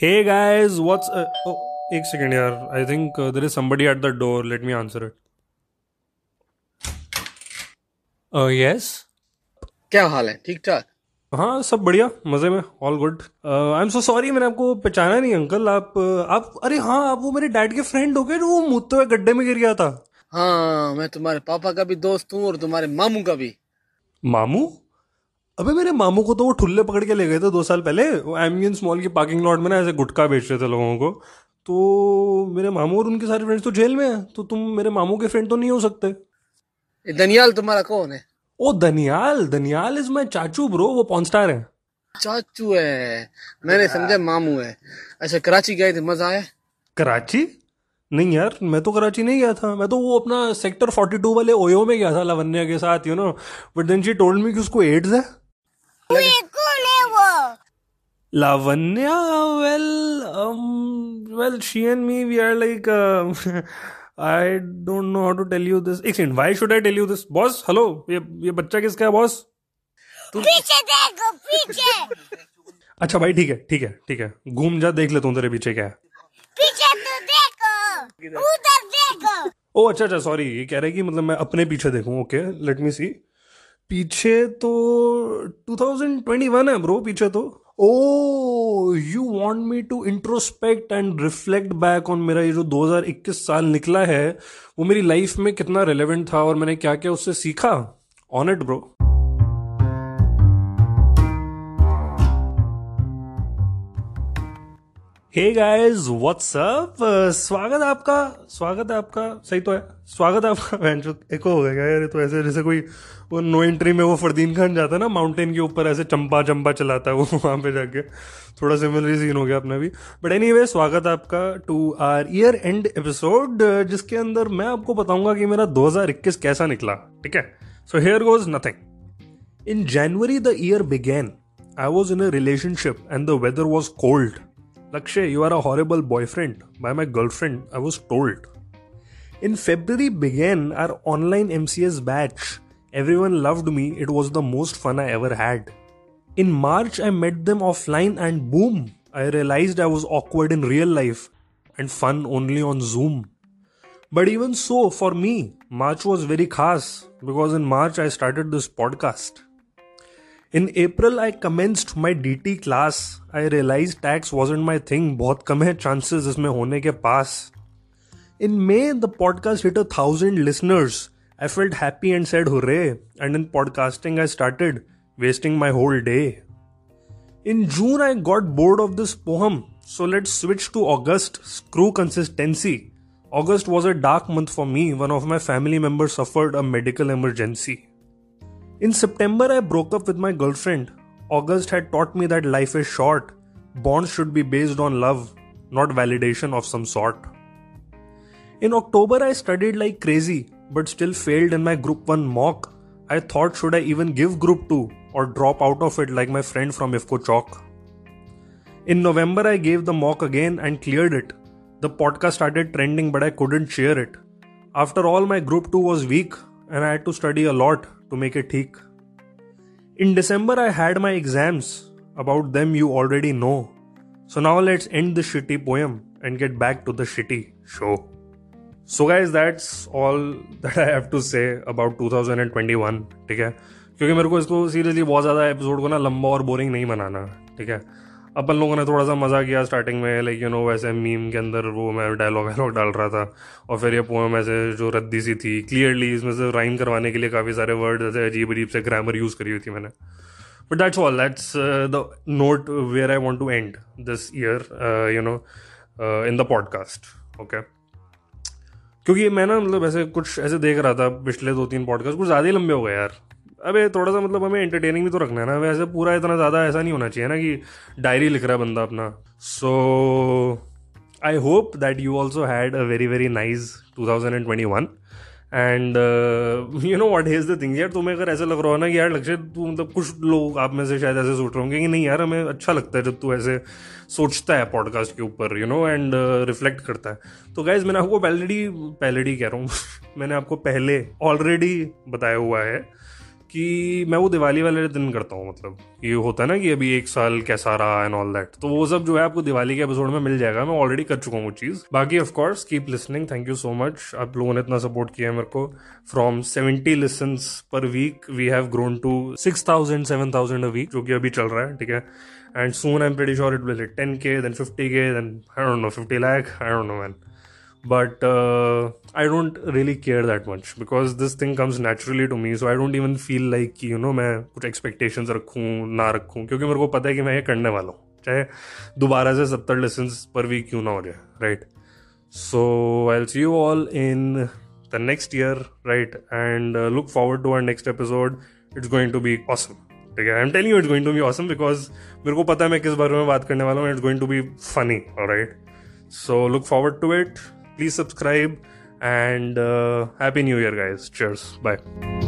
Hey guys, what's uh, oh, एक second यार. I think there is somebody at the door let me answer it yes क्या हाल है? ठीक ठाक? हाँ सब बढ़िया. मज़े में. All good I am so sorry मैंने आपको पहचाना नहीं अंकल. आप uh, आप अरे हाँ आप वो मेरे डैड के फ्रेंड हो गए वो हुए गड्ढे में गिर गया था. हाँ मैं तुम्हारे पापा का भी दोस्त हूँ और तुम्हारे मामू का भी. मामू? अबे मेरे मामू को तो वो ठुल्ले पकड़ के ले गए थे दो साल पहले। वो एमगिन मॉल की पार्किंग लॉट में ना ऐसे गुटखा बेच रहे थे लोगों को। तो मेरे मामू और उनके सारे फ्रेंड्स तो जेल में हैं। तो तुम मेरे मामू के फ्रेंड तो नहीं हो सकते। दनियाल तुम्हारा कौन है? ओ दनियाल दनियाल इज़ माई चाचू ब्रो वो पॉन स्टार है। चाचू है। मैंने समझा मामू है। अच्छा कराची गए थे मज़ा आया? कराची? नहीं यार मैं तो कराची नहीं गया था। मैं तो वो अपना सेक्टर 42 वाले ओयो में गया था लावण्या के साथ you know but then she told me कि उसको एड्स है। Lavanya, well, um, well, she and me, we are like, uh, I don't know how to tell you this. एक second, why should I tell you this? Boss, hello, ये ये बच्चा किसका है boss पीछे देखो पीछे अच्छा भाई ठीक है ठीक है ठीक है घूम जा देख लेता हूँ तेरे पीछे क्या है पीछे तो देखो उधर देखो ओ अच्छा अच्छा सॉरी ये कह रहे हैं कि मतलब मैं अपने पीछे देखूँ ओके लेट मी सी पीछे तो 2021 है ब्रो पीछे तो। ओ you want me to introspect and reflect back on मेरा ये जो 2021 साल निकला है, वो मेरी लाइफ में कितना रेलेवेंट था और मैंने क्या क्या उससे सीखा? On it bro hey guys what's up स्वागत आपका स्वागत आपका, सही तो है। स्वागत आपका। एको हो गया यार तो ऐसे जैसे कोई वो नो एंट्री में वो फरदीन खान जाता है ना माउंटेन के ऊपर ऐसे चंपा चंपा चलाता है वो वहाँ पे जाके। थोड़ा सिमिलर सीन हो गया अपना भी। बट एनी वे स्वागत आपका to our year end episode जिसके अंदर मैं आपको बताऊँगा कि मेरा 2021 कैसा निकला, ठीक है? So here goes nothing in January the year began I was in a relationship and the weather was cold Lakshay, you are a horrible boyfriend. By my girlfriend, I was told. In February began our online MCS batch. Everyone loved me. It was the most fun I ever had. In March, I met them offline and boom, I realized I was awkward in real life and fun only on Zoom. But even so, for me, March was very khas because in March I started this podcast. In April, I commenced my DT class. I realized tax wasn't my thing. बहुत कम है chances इसमें होने के पास. In May, the podcast hit a thousand listeners. I felt happy and said hooray. And in podcasting, I started wasting my whole day. In June, I got bored of this poem. So let's switch to August. Screw consistency. August was a dark month for me. One of my family members suffered a medical emergency. In September, I broke up with my girlfriend. August had taught me that life is short. Bonds should be based on love, not validation of some sort. In October, I studied like crazy, but still failed in my Group 1 mock. I thought, should I even give Group 2 or drop out of it like my friend from IFCO Chalk? In November, I gave the mock again and cleared it. The podcast started trending, but I couldn't share it. After all, my Group 2 was weak, and I had to study a lot to make it ठीक। In December I had my exams about them you already know so now let's end the shitty poem and get back to the shitty show so guys that's all that I have to say about two thousand and twenty one ठीक है? क्योंकि मेरे को इसको seriously बहुत ज़्यादा episode को ना लंबा और बोरिंग नहीं बनाना, ठीक है? अपन लोगों ने थोड़ा सा मज़ा किया स्टार्टिंग में लाइक यू नो वैसे मीम के अंदर वो मैं डायलॉग वायलॉग डाल रहा था, और फिर ये पोएम ऐसे जो रद्दी सी थी क्लियरली इसमें से राइम करवाने के लिए काफ़ी सारे वर्ड ऐसे अजीब अजीब से ग्रामर यूज़ करी हुई थी मैंने। But that's all that's the note where I want to end this year you know in the podcast okay क्योंकि मैं ना मतलब ऐसे कुछ ऐसे देख रहा था पिछले दो तीन पॉडकास्ट कुछ ज़्यादा ही लंबे हो गए यार। अबे थोड़ा सा मतलब हमें एंटरटेनिंग भी तो रखना है ना। वैसे पूरा इतना ज़्यादा ऐसा नहीं होना चाहिए ना कि डायरी लिख रहा है बंदा अपना। So I hope that you also had a very very nice 2021 and twenty one and you know what is the thing यार, तुम्हें अगर ऐसा लग रहा हो ना कि यार लक्ष्य तू मतलब कुछ लोग आप में से शायद ऐसे सोच रहे होंगे कि नहीं यार, हमें अच्छा लगता है जब तू ऐसे सोचता है पॉडकास्ट के ऊपर यू नो एंड रिफ्लेक्ट करता है। तो गाइज़ मैंने आपको पहले पहलेडी कह रहा हूँ। मैंने आपको पहले ऑलरेडी बताया हुआ है। कि मैं वो दिवाली वाले दिन करता हूँ मतलब। ये होता है ना कि अभी एक साल कैसा रहा एंड ऑल दैट तो वो सब जो है आपको दिवाली के एपिसोड में मिल जाएगा। मैं ऑलरेडी कर चुका हूँ वो चीज़। बाकी of course keep listening thank you so much आप लोगों ने इतना सपोर्ट किया है मेरे को। From seventy listen per week we have grown to six thousand seven thousand a week जो कि अभी चल रहा है, ठीक है? And soon I am pretty sure it will hit ten K then fifty K then I don't know fifty lakh I don't know man but uh, I don't really care that much because this thing comes naturally to me. So I don't even feel like you know मैं कुछ expectations रखूँ ना रखूँ क्योंकि मेरे को पता है कि मैं ये करने वाला हूँ। चाहे दोबारा से सत्तर लेसन पर वीक क्यों ना हो जाए right so I see you all in the next year right and look forward to our next episode it's going to be awesome ठीक है? I am telling you it's going to be awesome because मेरे को पता है मैं किस बारे में बात करने वाला हूँ it's going to be funny right so look forward to it please subscribe and uh, happy new year guys. Cheers. Bye